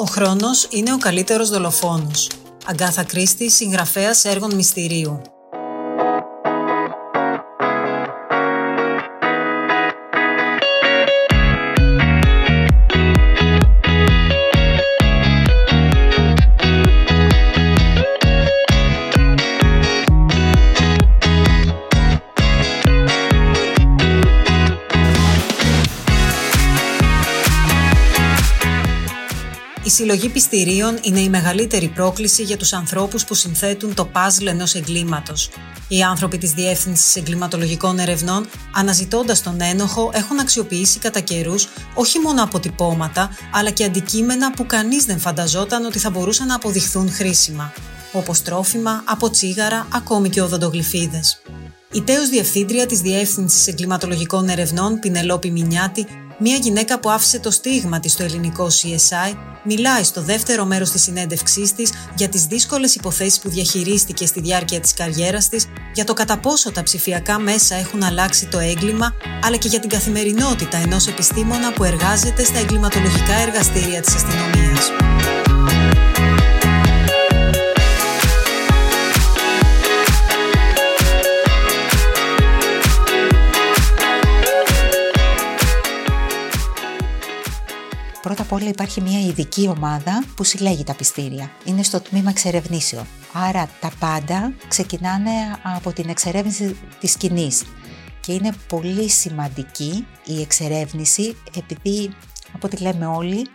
Ο χρόνος είναι ο καλύτερος δολοφόνος. Αγκάθα Κρίστη, συγγραφέας έργων μυστηρίου. Συλλογή πιστηρίων είναι η μεγαλύτερη πρόκληση για τους ανθρώπους που συνθέτουν το παζλ ενός εγκλήματος. Οι άνθρωποι της Διεύθυνσης Εγκληματολογικών Ερευνών, αναζητώντας τον ένοχο, έχουν αξιοποιήσει κατά καιρούς όχι μόνο αποτυπώματα, αλλά και αντικείμενα που κανείς δεν φανταζόταν ότι θα μπορούσαν να αποδειχθούν χρήσιμα, όπως τρόφιμα, από τσίγαρα, ακόμη και οδοντογλυφίδες. Η τέος διευθύντρια της Διεύθυνσης Εγκληματολογικών Ερευνών, Πινελόπη Μινιάτη, μια γυναίκα που άφησε το στίγμα της στο ελληνικό CSI, μιλάει στο δεύτερο μέρος της συνέντευξής της για τις δύσκολες υποθέσεις που διαχειρίστηκε στη διάρκεια της καριέρας της, για το κατά πόσο τα ψηφιακά μέσα έχουν αλλάξει το έγκλημα, αλλά και για την καθημερινότητα ενός επιστήμονα που εργάζεται στα εγκληματολογικά εργαστήρια της αστυνομίας. Απ' όλα υπάρχει μια ειδική ομάδα που συλλέγει τα πιστήρια. Είναι στο τμήμα εξερευνήσεων. Άρα τα πάντα ξεκινάνε από την εξερεύνηση της σκηνής. Και είναι πολύ σημαντική η εξερεύνηση επειδή, από ό,τι λέμε όλοι,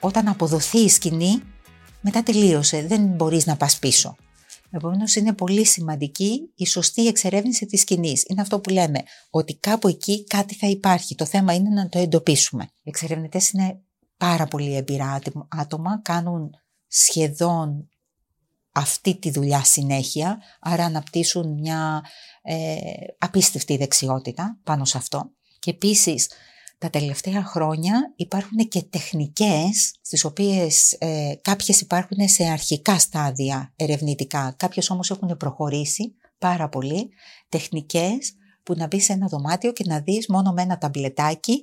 όταν αποδοθεί η σκηνή, μετά τελείωσε, δεν μπορείς να πας πίσω. Επομένως, είναι πολύ σημαντική η σωστή εξερεύνηση της σκηνής. Είναι αυτό που λέμε, ότι κάπου εκεί κάτι θα υπάρχει. Το θέμα είναι να το εντοπίσουμε. Οι εξερευνητές είναι πάρα πολύ εμπειρά άτομα, κάνουν σχεδόν αυτή τη δουλειά συνέχεια, άρα αναπτύσσουν μια ε, απίστευτη δεξιότητα πάνω σε αυτό. Και επίσης, τα τελευταία χρόνια υπάρχουν και τεχνικές, στις οποίες ε, κάποιες υπάρχουν σε αρχικά στάδια ερευνητικά, κάποιες όμως έχουν προχωρήσει πάρα πολύ, τεχνικές που να μπεις σε ένα δωμάτιο και να δεις μόνο με ένα ταμπλετάκι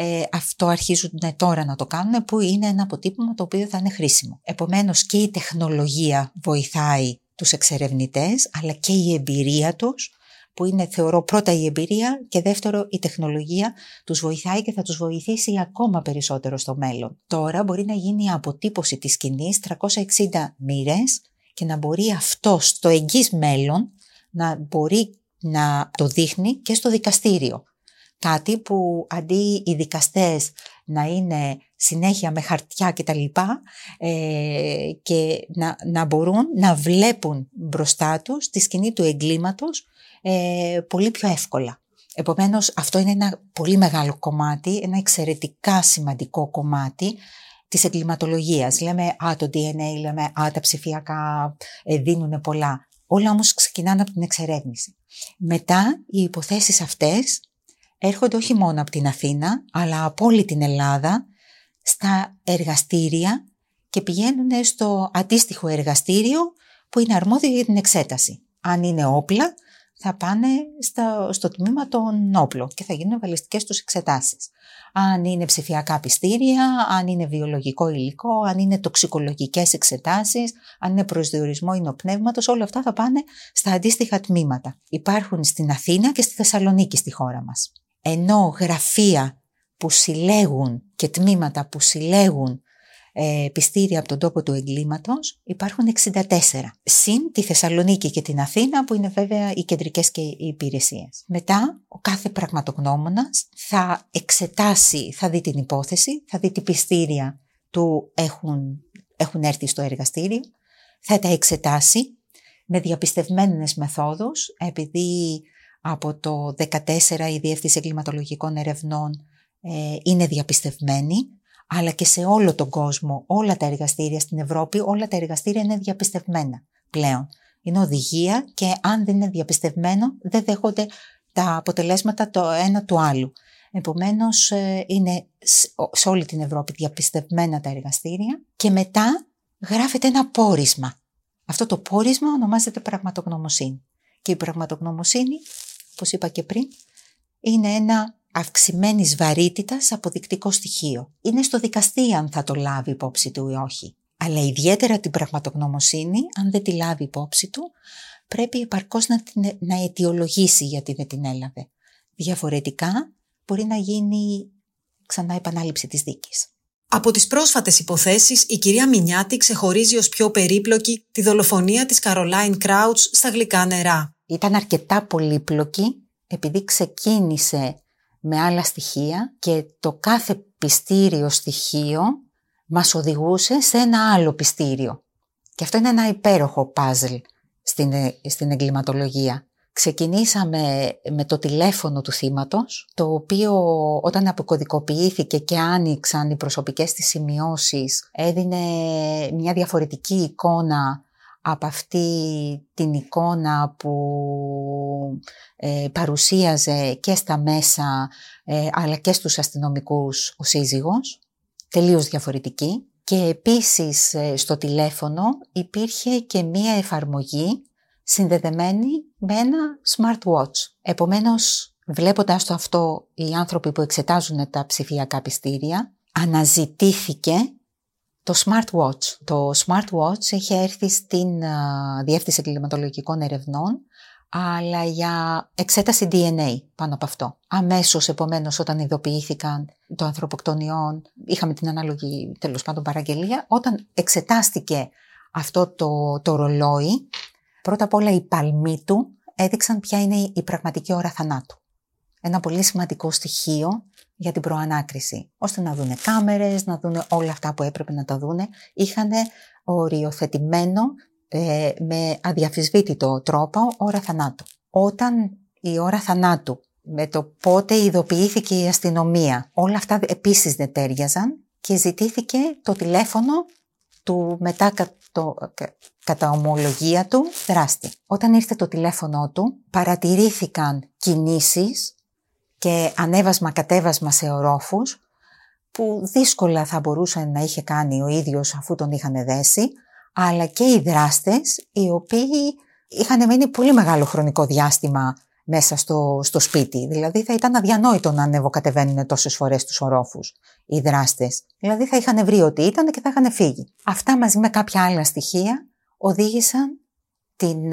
ε, αυτό αρχίζουν τώρα να το κάνουν που είναι ένα αποτύπωμα το οποίο θα είναι χρήσιμο. Επομένως και η τεχνολογία βοηθάει τους εξερευνητές αλλά και η εμπειρία τους που είναι θεωρώ πρώτα η εμπειρία και δεύτερο η τεχνολογία τους βοηθάει και θα τους βοηθήσει ακόμα περισσότερο στο μέλλον. Τώρα μπορεί να γίνει η αποτύπωση της σκηνής 360 μοίρες και να μπορεί αυτό στο εγγύς μέλλον να μπορεί να το δείχνει και στο δικαστήριο. Κάτι που αντί οι δικαστές να είναι συνέχεια με χαρτιά και τα λοιπά ε, και να, να μπορούν να βλέπουν μπροστά τους τη σκηνή του εγκλήματος ε, πολύ πιο εύκολα. Επομένως αυτό είναι ένα πολύ μεγάλο κομμάτι, ένα εξαιρετικά σημαντικό κομμάτι της εγκληματολογίας. Λέμε «Α, το DNA», λέμε «Α, τα ψηφιακά ε, δίνουν πολλά». Όλα όμως ξεκινάνε από την εξερεύνηση. Μετά οι υποθέσεις αυτές έρχονται όχι μόνο από την Αθήνα, αλλά από όλη την Ελλάδα στα εργαστήρια και πηγαίνουν στο αντίστοιχο εργαστήριο που είναι αρμόδιο για την εξέταση. Αν είναι όπλα, θα πάνε στο, στο τμήμα των όπλων και θα γίνουν βαλιστικές τους εξετάσεις. Αν είναι ψηφιακά πιστήρια, αν είναι βιολογικό υλικό, αν είναι τοξικολογικές εξετάσεις, αν είναι προσδιορισμό υνοπνεύματος, όλα αυτά θα πάνε στα αντίστοιχα τμήματα. Υπάρχουν στην Αθήνα και στη Θεσσαλονίκη στη χώρα μας ενώ γραφεία που συλλέγουν και τμήματα που συλλέγουν ε, πιστήρια από τον τόπο του εγκλήματος υπάρχουν 64. Συν τη Θεσσαλονίκη και την Αθήνα που είναι βέβαια οι κεντρικές και οι υπηρεσίες. Μετά ο κάθε πραγματογνώμονας θα εξετάσει, θα δει την υπόθεση, θα δει τι πιστήρια του έχουν, έχουν έρθει στο εργαστήριο, θα τα εξετάσει με διαπιστευμένες μεθόδους επειδή από το 2014 η Διεύθυνση Εγκληματολογικών Ερευνών ε, είναι διαπιστευμένη, αλλά και σε όλο τον κόσμο, όλα τα εργαστήρια στην Ευρώπη, όλα τα εργαστήρια είναι διαπιστευμένα πλέον. Είναι οδηγία και αν δεν είναι διαπιστευμένο δεν δέχονται τα αποτελέσματα το ένα του άλλου. Επομένως ε, είναι σε όλη την Ευρώπη διαπιστευμένα τα εργαστήρια και μετά γράφεται ένα πόρισμα. Αυτό το πόρισμα ονομάζεται πραγματογνωμοσύνη. Και η πραγματογνωμοσύνη όπως είπα και πριν, είναι ένα αυξημένης βαρύτητας αποδεικτικό στοιχείο. Είναι στο δικαστή αν θα το λάβει υπόψη του ή όχι. Αλλά ιδιαίτερα την πραγματογνωμοσύνη, αν δεν τη λάβει υπόψη του, πρέπει επαρκώς να, την, να αιτιολογήσει γιατί δεν την έλαβε. Διαφορετικά μπορεί να γίνει ξανά επανάληψη της δίκης. Από τις πρόσφατες υποθέσεις, η κυρία Μινιάτη ξεχωρίζει ως πιο περίπλοκη τη δολοφονία της Καρολάιν Κράουτς στα γλυκά νερά. Ήταν αρκετά πολύπλοκη επειδή ξεκίνησε με άλλα στοιχεία και το κάθε πιστήριο στοιχείο μας οδηγούσε σε ένα άλλο πιστήριο. Και αυτό είναι ένα υπέροχο παζλ στην, στην εγκληματολογία. Ξεκινήσαμε με το τηλέφωνο του θύματος, το οποίο όταν αποκωδικοποιήθηκε και άνοιξαν οι προσωπικές της σημειώσεις, έδινε μια διαφορετική εικόνα από αυτή την εικόνα που ε, παρουσίαζε και στα μέσα ε, αλλά και στους αστυνομικούς ο σύζυγος, τελείως διαφορετική. Και επίσης ε, στο τηλέφωνο υπήρχε και μία εφαρμογή συνδεδεμένη με ένα smartwatch. Επομένως, βλέποντας το αυτό οι άνθρωποι που εξετάζουν τα ψηφιακά πιστήρια, αναζητήθηκε το smartwatch. Το smartwatch έχει έρθει στην uh, Διεύθυνση Εγκληματολογικών Ερευνών αλλά για εξέταση DNA πάνω από αυτό. Αμέσως επομένως όταν ειδοποιήθηκαν το ανθρωποκτονιών, είχαμε την ανάλογη τέλος πάντων παραγγελία, όταν εξετάστηκε αυτό το, το ρολόι, πρώτα απ' όλα οι παλμοί του έδειξαν ποια είναι η πραγματική ώρα θανάτου. Ένα πολύ σημαντικό στοιχείο για την προανάκριση, ώστε να δούνε κάμερες, να δούνε όλα αυτά που έπρεπε να τα δούνε. Είχαν οριοθετημένο ε, με αδιαφυσβήτητο τρόπο ώρα θανάτου. Όταν η ώρα θανάτου με το πότε ειδοποιήθηκε η αστυνομία, όλα αυτά επίσης δεν τέριαζαν και ζητήθηκε το τηλέφωνο του μετά το, κατά ομολογία του δράστη. Όταν ήρθε το τηλέφωνο του παρατηρήθηκαν κινήσεις και ανέβασμα-κατέβασμα σε ορόφους που δύσκολα θα μπορούσε να είχε κάνει ο ίδιος αφού τον είχαν δέσει, αλλά και οι δράστες οι οποίοι είχαν μείνει πολύ μεγάλο χρονικό διάστημα μέσα στο, στο σπίτι. Δηλαδή θα ήταν αδιανόητο να ανεβοκατεβαίνουν τόσες φορές τους ορόφους οι δράστες. Δηλαδή θα είχαν βρει ότι ήταν και θα είχαν φύγει. Αυτά μαζί με κάποια άλλα στοιχεία οδήγησαν την,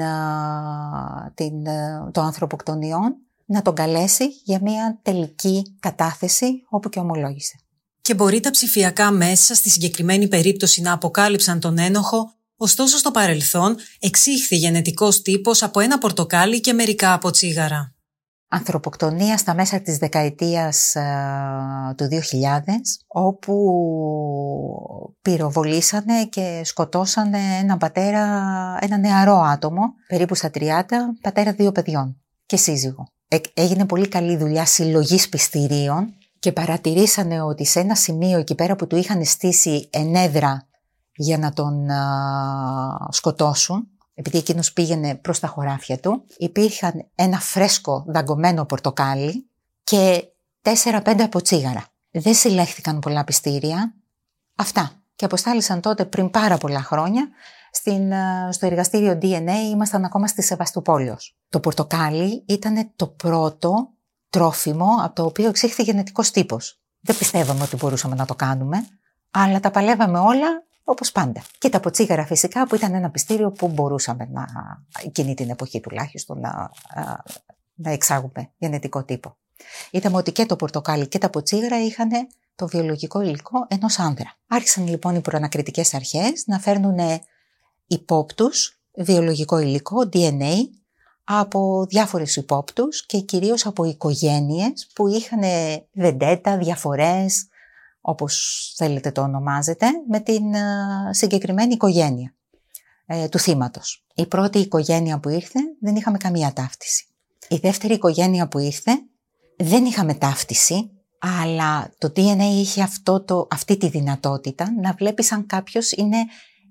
την, το ανθρωποκτονιών να τον καλέσει για μια τελική κατάθεση όπου και ομολόγησε. Και μπορεί τα ψηφιακά μέσα στη συγκεκριμένη περίπτωση να αποκάλυψαν τον ένοχο, ωστόσο στο παρελθόν εξήχθη γενετικός τύπος από ένα πορτοκάλι και μερικά από τσίγαρα. Ανθρωποκτονία στα μέσα της δεκαετίας του 2000, όπου πυροβολήσανε και σκοτώσανε ένα πατέρα, ένα νεαρό άτομο, περίπου στα 30, πατέρα δύο παιδιών και σύζυγο έγινε πολύ καλή δουλειά συλλογής πιστηρίων και παρατηρήσανε ότι σε ένα σημείο εκεί πέρα που του είχαν στήσει ενέδρα για να τον σκοτώσουν, επειδή εκείνος πήγαινε προς τα χωράφια του, υπήρχαν ένα φρέσκο δαγκωμένο πορτοκάλι και τέσσερα-πέντε από τσίγαρα. Δεν συλλέχθηκαν πολλά πιστήρια. Αυτά. Και αποστάλησαν τότε πριν πάρα πολλά χρόνια στην, ε, στο εργαστήριο DNA ήμασταν ακόμα στη Σεβαστοπόλεως. Το πορτοκάλι ήταν το πρώτο τρόφιμο από το οποίο εξήχθη γενετικός τύπος. Δεν πιστεύαμε ότι μπορούσαμε να το κάνουμε, αλλά τα παλεύαμε όλα όπως πάντα. Και τα ποτσίγαρα φυσικά που ήταν ένα πιστήριο που μπορούσαμε να, εκείνη την εποχή τουλάχιστον, να, να εξάγουμε γενετικό τύπο. Είδαμε ότι και το πορτοκάλι και τα ποτσίγαρα είχαν το βιολογικό υλικό ενός άνδρα. Άρχισαν λοιπόν οι προανακριτικές αρχές να φέρνουν υπόπτους, βιολογικό υλικό, DNA, από διάφορες υπόπτους και κυρίως από οικογένειες που είχαν βεντέτα, διαφορές, όπως θέλετε το ονομάζετε, με την ε, συγκεκριμένη οικογένεια ε, του θύματος. Η πρώτη οικογένεια που ήρθε δεν είχαμε καμία ταύτιση. Η δεύτερη οικογένεια που ήρθε δεν είχαμε ταύτιση, αλλά το DNA είχε αυτό το, αυτή τη δυνατότητα να βλέπεις αν κάποιος είναι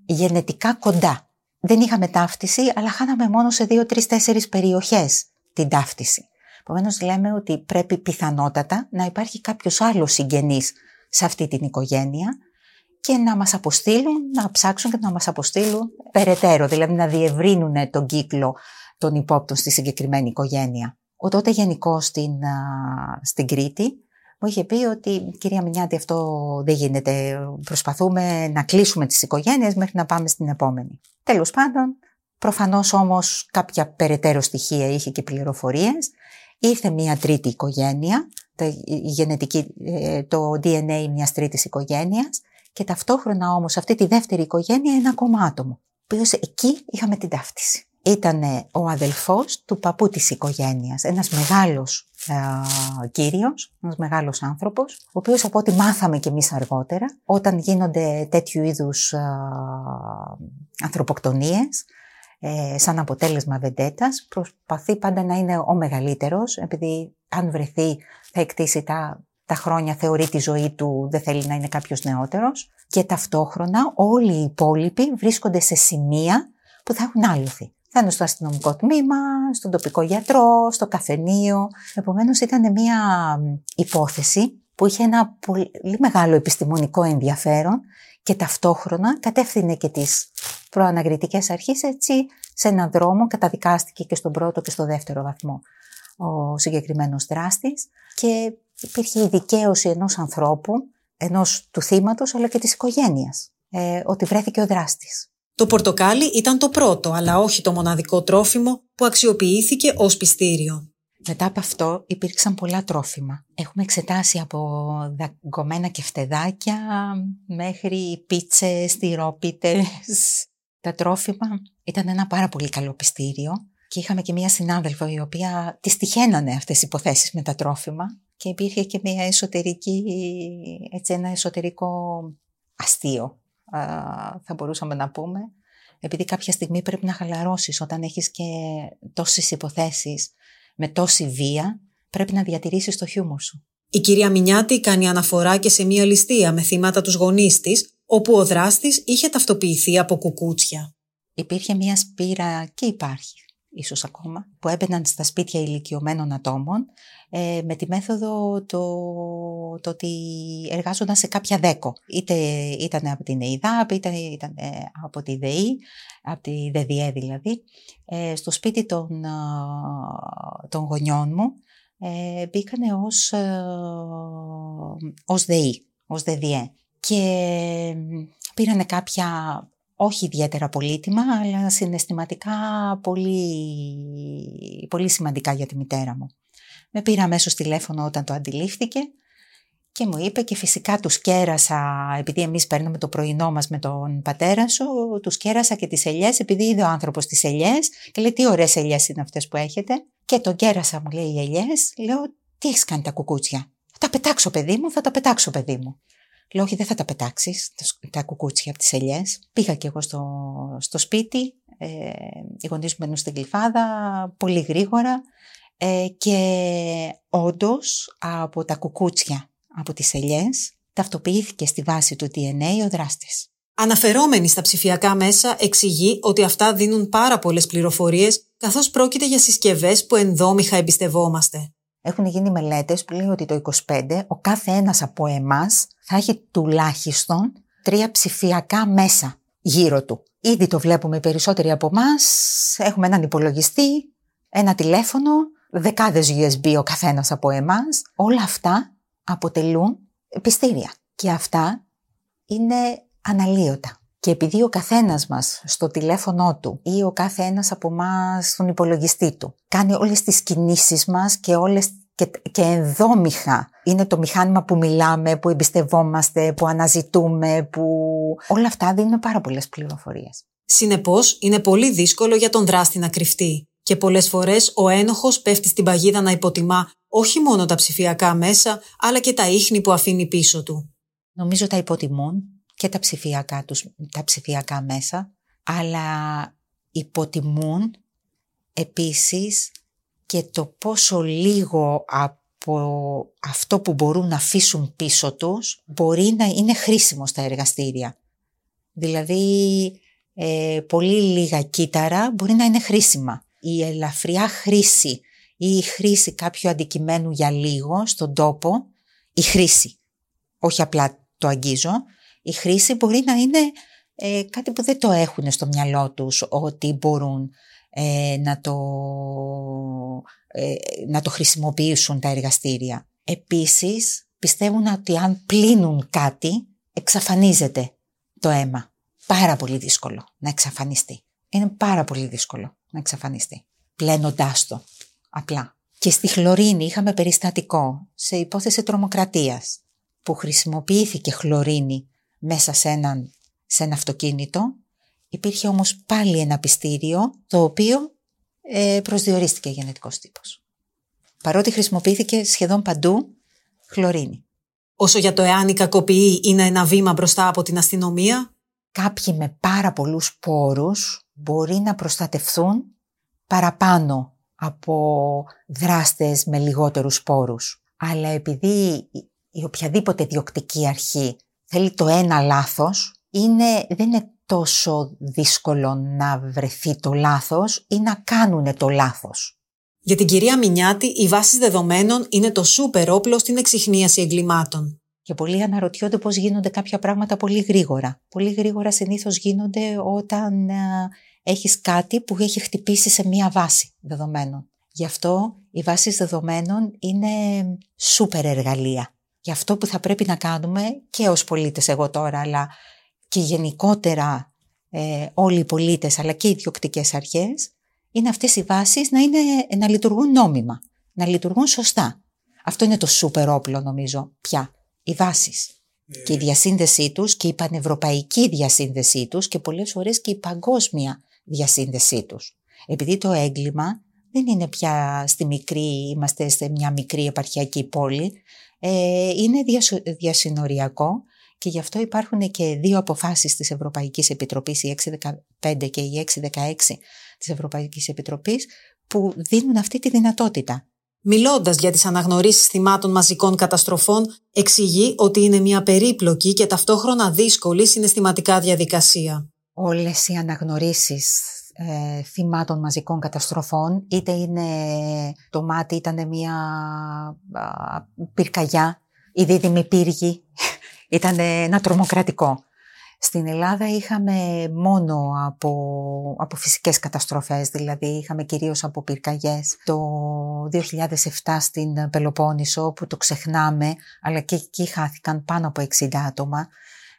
γενετικά κοντά. Δεν είχαμε ταύτιση, αλλά χάναμε μόνο σε δύο, τρεις, τέσσερις περιοχές την ταύτιση. Επομένως, λέμε ότι πρέπει πιθανότατα να υπάρχει κάποιος άλλος συγγενής σε αυτή την οικογένεια και να μας αποστείλουν, να ψάξουν και να μας αποστείλουν περαιτέρω, δηλαδή να διευρύνουν τον κύκλο των υπόπτων στη συγκεκριμένη οικογένεια. Ο τότε γενικός στην, στην Κρήτη μου είχε πει ότι κυρία Μινιάτη αυτό δεν γίνεται, προσπαθούμε να κλείσουμε τις οικογένειες μέχρι να πάμε στην επόμενη. Τέλος πάντων, προφανώς όμως κάποια περαιτέρω στοιχεία είχε και πληροφορίες. Ήρθε μια τρίτη οικογένεια, το, γενετική, ε, το DNA μιας τρίτης οικογένειας και ταυτόχρονα όμως αυτή τη δεύτερη οικογένεια ένα ακόμα άτομο, ο εκεί είχαμε την ταύτιση ήταν ο αδελφός του παππού της οικογένειας, ένας μεγάλος ε, κύριος, ένας μεγάλος άνθρωπος, ο οποίος από ό,τι μάθαμε κι εμείς αργότερα, όταν γίνονται τέτοιου είδους ε, ανθρωποκτονίες, ε, σαν αποτέλεσμα βεντέτας, προσπαθεί πάντα να είναι ο μεγαλύτερος, επειδή αν βρεθεί θα εκτίσει τα, τα χρόνια, θεωρεί τη ζωή του, δεν θέλει να είναι κάποιος νεότερος. Και ταυτόχρονα όλοι οι υπόλοιποι βρίσκονται σε σημεία που θα έχουν άλυθει θα είναι στο αστυνομικό τμήμα, στον τοπικό γιατρό, στο καφενείο. Επομένως, ήταν μια υπόθεση που είχε ένα πολύ μεγάλο επιστημονικό ενδιαφέρον και ταυτόχρονα κατεύθυνε και τις προαναγριτικές αρχές έτσι σε έναν δρόμο καταδικάστηκε και στον πρώτο και στο δεύτερο βαθμό ο συγκεκριμένος δράστης και υπήρχε η δικαίωση ενός ανθρώπου, ενός του θύματος αλλά και της οικογένειας, ε, ότι βρέθηκε ο δράστης. Το πορτοκάλι ήταν το πρώτο, αλλά όχι το μοναδικό τρόφιμο που αξιοποιήθηκε ως πιστήριο. Μετά από αυτό υπήρξαν πολλά τρόφιμα. Έχουμε εξετάσει από δαγκωμένα κεφτεδάκια μέχρι πίτσες, τυρόπιτες. Τα τρόφιμα ήταν ένα πάρα πολύ καλό πιστήριο και είχαμε και μία συνάδελφο η οποία τη τυχαίνανε αυτές οι υποθέσεις με τα τρόφιμα και υπήρχε και μία εσωτερική, έτσι ένα εσωτερικό αστείο θα μπορούσαμε να πούμε, επειδή κάποια στιγμή πρέπει να χαλαρώσεις όταν έχεις και τόσες υποθέσεις με τόση βία, πρέπει να διατηρήσεις το χιούμορ σου. Η κυρία Μινιάτη κάνει αναφορά και σε μία ληστεία με θύματα τους γονείς της, όπου ο δράστης είχε ταυτοποιηθεί από κουκούτσια. Υπήρχε μία σπήρα και υπάρχει ίσως ακόμα, που έμπαιναν στα σπίτια ηλικιωμένων ατόμων ε, με τη μέθοδο το, το ότι εργάζονταν σε κάποια δέκο. Είτε ήταν από την ΕΙΔΑΠ, είτε ήταν ε, από τη ΔΕΗ, από τη ΔΕΔΙΕ δηλαδή, ε, στο σπίτι των, των γονιών μου ε, μπήκανε ως, ως ΔΕΗ, ως ΔΕΔΙΕ. Και πήρανε κάποια όχι ιδιαίτερα πολύτιμα, αλλά συναισθηματικά πολύ, πολύ σημαντικά για τη μητέρα μου. Με πήρα αμέσως τηλέφωνο όταν το αντιλήφθηκε και μου είπε και φυσικά τους κέρασα, επειδή εμείς παίρνουμε το πρωινό μας με τον πατέρα σου, τους κέρασα και τις ελιές, επειδή είδε ο άνθρωπος τις ελιές και λέει τι ωραίες ελιές είναι αυτές που έχετε. Και τον κέρασα, μου λέει οι ελιές, λέω τι έχεις κάνει τα κουκούτσια; Θα τα πετάξω, παιδί μου, θα τα πετάξω, παιδί μου. Λέω, όχι, δεν θα τα πετάξεις τα κουκούτσια από τις ελιές. Πήγα και εγώ στο, στο σπίτι. Ε, οι γονείς μου μένουν στην κλειφάδα πολύ γρήγορα. Ε, και όντως από τα κουκούτσια, από τις ελιές, ταυτοποιήθηκε στη βάση του DNA ο δράστης. Αναφερόμενη στα ψηφιακά μέσα, εξηγεί ότι αυτά δίνουν πάρα πολλές πληροφορίες, καθώς πρόκειται για συσκευές που ενδόμηχα εμπιστευόμαστε. Έχουν γίνει μελέτες που λέει ότι το 25 ο κάθε ένας από εμάς θα έχει τουλάχιστον τρία ψηφιακά μέσα γύρω του. Ήδη το βλέπουμε περισσότεροι από εμάς. Έχουμε έναν υπολογιστή, ένα τηλέφωνο, δεκάδες USB ο καθένας από εμάς. Όλα αυτά αποτελούν πιστήρια. Και αυτά είναι αναλύωτα. Και επειδή ο καθένας μας στο τηλέφωνό του ή ο κάθε ένας από εμάς στον υπολογιστή του κάνει όλες τις κινήσεις μας και όλες και, και ενδόμηχα είναι το μηχάνημα που μιλάμε, που εμπιστευόμαστε, που αναζητούμε, που όλα αυτά δίνουν πάρα πολλές πληροφορίες. Συνεπώς, είναι πολύ δύσκολο για τον δράστη να κρυφτεί και πολλές φορές ο ένοχος πέφτει στην παγίδα να υποτιμά όχι μόνο τα ψηφιακά μέσα, αλλά και τα ίχνη που αφήνει πίσω του. Νομίζω τα υποτιμούν και τα ψηφιακά, τους, τα ψηφιακά μέσα, αλλά υποτιμούν επίσης και το πόσο λίγο από αυτό που μπορούν να αφήσουν πίσω τους μπορεί να είναι χρήσιμο στα εργαστήρια. Δηλαδή, ε, πολύ λίγα κύτταρα μπορεί να είναι χρήσιμα. Η ελαφριά χρήση ή η χρήση κάποιου αντικειμένου για λίγο στον τόπο, η χρήση, όχι απλά το αγγίζω, η χρήση μπορεί να είναι ε, κάτι που δεν το έχουν στο μυαλό τους ότι μπορούν ε, να, το, ε, να το χρησιμοποιήσουν τα εργαστήρια. Επίσης, πιστεύουν ότι αν πλύνουν κάτι, εξαφανίζεται το αίμα. Πάρα πολύ δύσκολο να εξαφανιστεί. Είναι πάρα πολύ δύσκολο να εξαφανιστεί. Πλένοντάς το, απλά. Και στη χλωρίνη είχαμε περιστατικό σε υπόθεση τρομοκρατίας που χρησιμοποιήθηκε χλωρίνη μέσα σε, έναν, σε ένα αυτοκίνητο. Υπήρχε όμως πάλι ένα πιστήριο το οποίο ε, προσδιορίστηκε γενετικός τύπος. Παρότι χρησιμοποιήθηκε σχεδόν παντού χλωρίνη. Όσο για το εάν η κακοποιή είναι ένα βήμα μπροστά από την αστυνομία; Κάποιοι με πάρα πολλούς πόρους μπορεί να προστατευθούν παραπάνω από δράστες με λιγότερους πόρους. Αλλά επειδή η οποιαδήποτε διοκτική αρχή θέλει το ένα λάθος, είναι, δεν είναι τόσο δύσκολο να βρεθεί το λάθος ή να κάνουν το λάθος. Για την κυρία Μινιάτη, οι βάσεις δεδομένων είναι το σούπερ όπλο στην εξυχνίαση εγκλημάτων. Και πολλοί αναρωτιόνται πώς γίνονται κάποια πράγματα πολύ γρήγορα. Πολύ γρήγορα συνήθως γίνονται όταν α, έχεις κάτι που έχει χτυπήσει σε μία βάση δεδομένων. Γι' αυτό οι βάσεις δεδομένων είναι σούπερ εργαλεία. Γι' αυτό που θα πρέπει να κάνουμε και ως πολίτες εγώ τώρα, αλλά και γενικότερα ε, όλοι οι πολίτες, αλλά και οι ιδιοκτικές αρχές, είναι αυτές οι βάσεις να, είναι, να λειτουργούν νόμιμα, να λειτουργούν σωστά. Αυτό είναι το σούπερ όπλο νομίζω πια, οι βάσεις. Και η διασύνδεσή τους και η πανευρωπαϊκή διασύνδεσή τους και πολλές φορές και η παγκόσμια διασύνδεσή τους. Επειδή το έγκλημα δεν είναι πια στη μικρή, είμαστε σε μια μικρή επαρχιακή πόλη, ε, είναι διασυνοριακό και γι' αυτό υπάρχουν και δύο αποφάσεις της Ευρωπαϊκής Επιτροπής, η 615 και η 616 της Ευρωπαϊκής Επιτροπής, που δίνουν αυτή τη δυνατότητα. Μιλώντας για τις αναγνωρίσεις θυμάτων μαζικών καταστροφών, εξηγεί ότι είναι μια περίπλοκη και ταυτόχρονα δύσκολη συναισθηματικά διαδικασία. Όλες οι αναγνωρίσεις ε, θυμάτων μαζικών καταστροφών, είτε είναι το μάτι ήταν μια α, πυρκαγιά, η δίδυμη πύργη, ήταν ένα τρομοκρατικό. Στην Ελλάδα είχαμε μόνο από, από φυσικές καταστροφές, δηλαδή είχαμε κυρίως από πυρκαγιές. Το 2007 στην Πελοπόννησο που το ξεχνάμε, αλλά και εκεί χάθηκαν πάνω από 60 άτομα.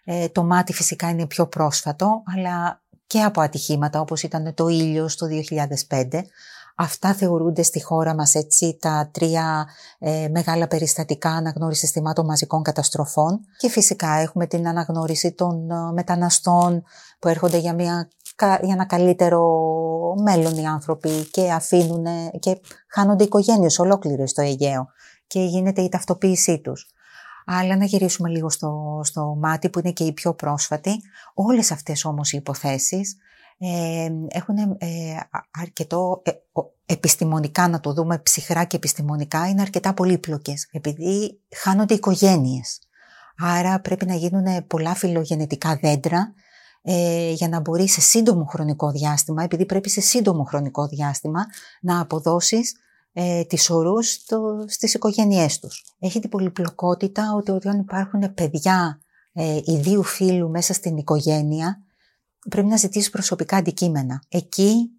Ε, το μάτι φυσικά είναι πιο πρόσφατο, αλλά και από ατυχήματα όπως ήταν το ήλιος το 2005. Αυτά θεωρούνται στη χώρα μας έτσι τα τρία ε, μεγάλα περιστατικά αναγνώρισης θυμάτων μαζικών καταστροφών και φυσικά έχουμε την αναγνώριση των ε, μεταναστών που έρχονται για, μια, για ένα καλύτερο μέλλον οι άνθρωποι και αφήνουν και χάνονται οικογένειες ολόκληρες στο Αιγαίο και γίνεται η ταυτοποίησή τους. Αλλά να γυρίσουμε λίγο στο, στο μάτι που είναι και η πιο πρόσφατη. Όλες αυτές όμως οι υποθέσεις ε, έχουν ε, αρκετό ε, επιστημονικά να το δούμε ψυχρά και επιστημονικά είναι αρκετά πολύπλοκες επειδή χάνονται οικογένειες. Άρα πρέπει να γίνουν πολλά φιλογενετικά δέντρα ε, για να μπορεί σε σύντομο χρονικό διάστημα, επειδή πρέπει σε σύντομο χρονικό διάστημα να αποδώσεις ε, τις ορούς το, στις οικογένειές τους. Έχει την πολυπλοκότητα ότι όταν υπάρχουν παιδιά ε, ιδίου φίλου μέσα στην οικογένεια, πρέπει να ζητήσεις προσωπικά αντικείμενα. Εκεί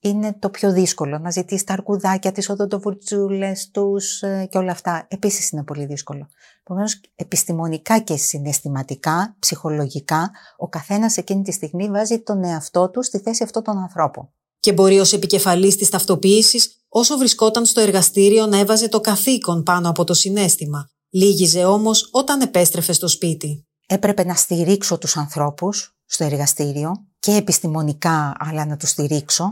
είναι το πιο δύσκολο, να ζητήσεις τα αρκουδάκια, τις οδοντοβουρτσούλες τους ε, και όλα αυτά. Επίσης είναι πολύ δύσκολο. Επομένως, επιστημονικά και συναισθηματικά, ψυχολογικά, ο καθένας εκείνη τη στιγμή βάζει τον εαυτό του στη θέση αυτών των ανθρώπων. Και μπορεί ως επικεφαλής της ταυτοποίησης, όσο βρισκόταν στο εργαστήριο να έβαζε το καθήκον πάνω από το συνέστημα. Λίγιζε όμως όταν επέστρεφε στο σπίτι. Έπρεπε να στηρίξω τους ανθρώπους στο εργαστήριο και επιστημονικά αλλά να τους στηρίξω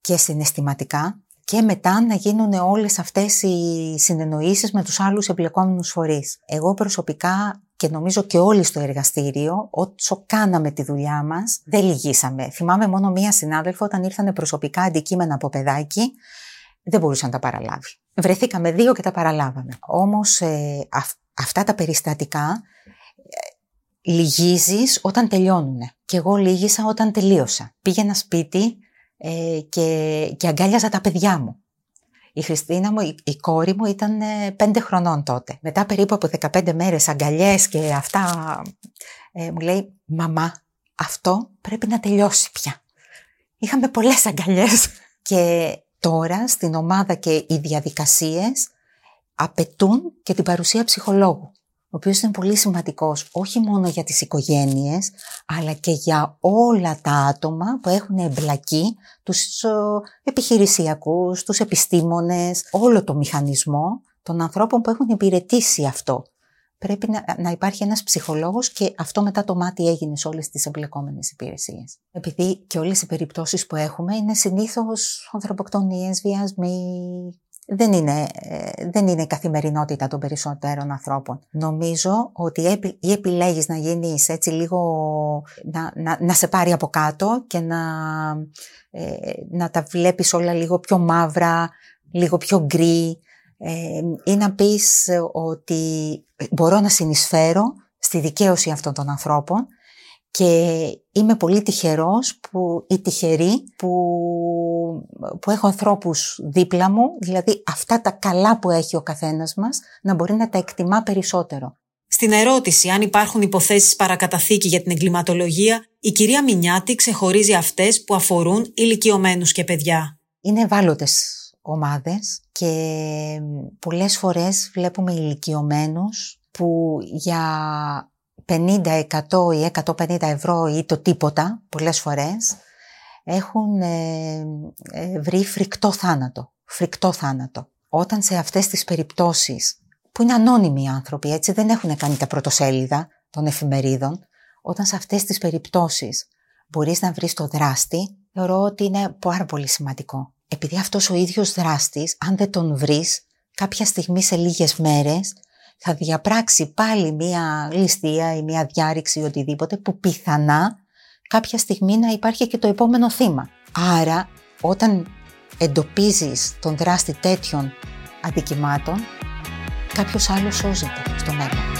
και συναισθηματικά και μετά να γίνουν όλες αυτές οι συνεννοήσεις με τους άλλους εμπλεκόμενους φορείς. Εγώ προσωπικά και νομίζω και όλοι στο εργαστήριο, όσο κάναμε τη δουλειά μας, δεν λυγίσαμε. Θυμάμαι μόνο μία συνάδελφο όταν ήρθαν προσωπικά αντικείμενα από παιδάκι, δεν μπορούσε να τα παραλάβει. Βρεθήκαμε δύο και τα παραλάβαμε. Όμως ε, αυτά τα περιστατικά ε, λυγίζεις όταν τελειώνουν. Και εγώ λύγησα όταν τελείωσα. Πήγαινα σπίτι ε, και, και αγκάλιαζα τα παιδιά μου. Η Χριστίνα μου, η, κόρη μου ήταν ε, πέντε χρονών τότε. Μετά περίπου από 15 μέρες αγκαλιές και αυτά ε, μου λέει «Μαμά, αυτό πρέπει να τελειώσει πια». είχαμε πολλές αγκαλιές. Και τώρα στην ομάδα και οι διαδικασίες απαιτούν και την παρουσία ψυχολόγου ο οποίος είναι πολύ σημαντικός όχι μόνο για τις οικογένειες, αλλά και για όλα τα άτομα που έχουν εμπλακεί, τους επιχειρησιακούς, τους επιστήμονες, όλο το μηχανισμό των ανθρώπων που έχουν υπηρετήσει αυτό. Πρέπει να, να υπάρχει ένας ψυχολόγος και αυτό μετά το μάτι έγινε σε όλες τις εμπλεκόμενες υπηρεσίες. Επειδή και όλες οι περιπτώσεις που έχουμε είναι συνήθως ανθρωποκτονίες, βιασμοί, δεν είναι, ε, δεν είναι η καθημερινότητα των περισσότερων ανθρώπων. Νομίζω ότι ή επιλέγεις να γίνεις έτσι λίγο, να, να, να σε πάρει από κάτω και να, ε, να τα βλέπεις όλα λίγο πιο μαύρα, λίγο πιο γκρι ε, ή να πεις ότι μπορώ να συνεισφέρω στη δικαίωση αυτών των ανθρώπων και είμαι πολύ τυχερός που, ή τυχερή που, που έχω ανθρώπους δίπλα μου, δηλαδή αυτά τα καλά που έχει ο καθένας μας, να μπορεί να τα εκτιμά περισσότερο. Στην ερώτηση αν υπάρχουν υποθέσεις παρακαταθήκη για την εγκληματολογία, η κυρία Μινιάτη ξεχωρίζει αυτές που αφορούν ηλικιωμένους και παιδιά. Είναι ευάλωτες ομάδες και πολλές φορές βλέπουμε ηλικιωμένους που για 50, 100 ή 150 ευρώ ή το τίποτα, πολλές φορές, έχουν ε, ε, βρει φρικτό θάνατο. Φρικτό θάνατο. Όταν σε αυτές τις περιπτώσεις, που είναι ανώνυμοι άνθρωποι, έτσι δεν έχουν κάνει τα πρωτοσέλιδα των εφημερίδων, όταν σε αυτές τις περιπτώσεις μπορείς να βρεις το δράστη, θεωρώ ότι είναι πάρα πολύ σημαντικό. Επειδή αυτός ο ίδιος δράστης, αν δεν τον βρεις, κάποια στιγμή σε λίγες μέρες θα διαπράξει πάλι μία ληστεία ή μία διάρρηξη ή οτιδήποτε που πιθανά κάποια στιγμή να υπάρχει και το επόμενο θύμα. Άρα όταν εντοπίζεις τον δράστη τέτοιων αδικημάτων κάποιος άλλος σώζεται στο μέλλον.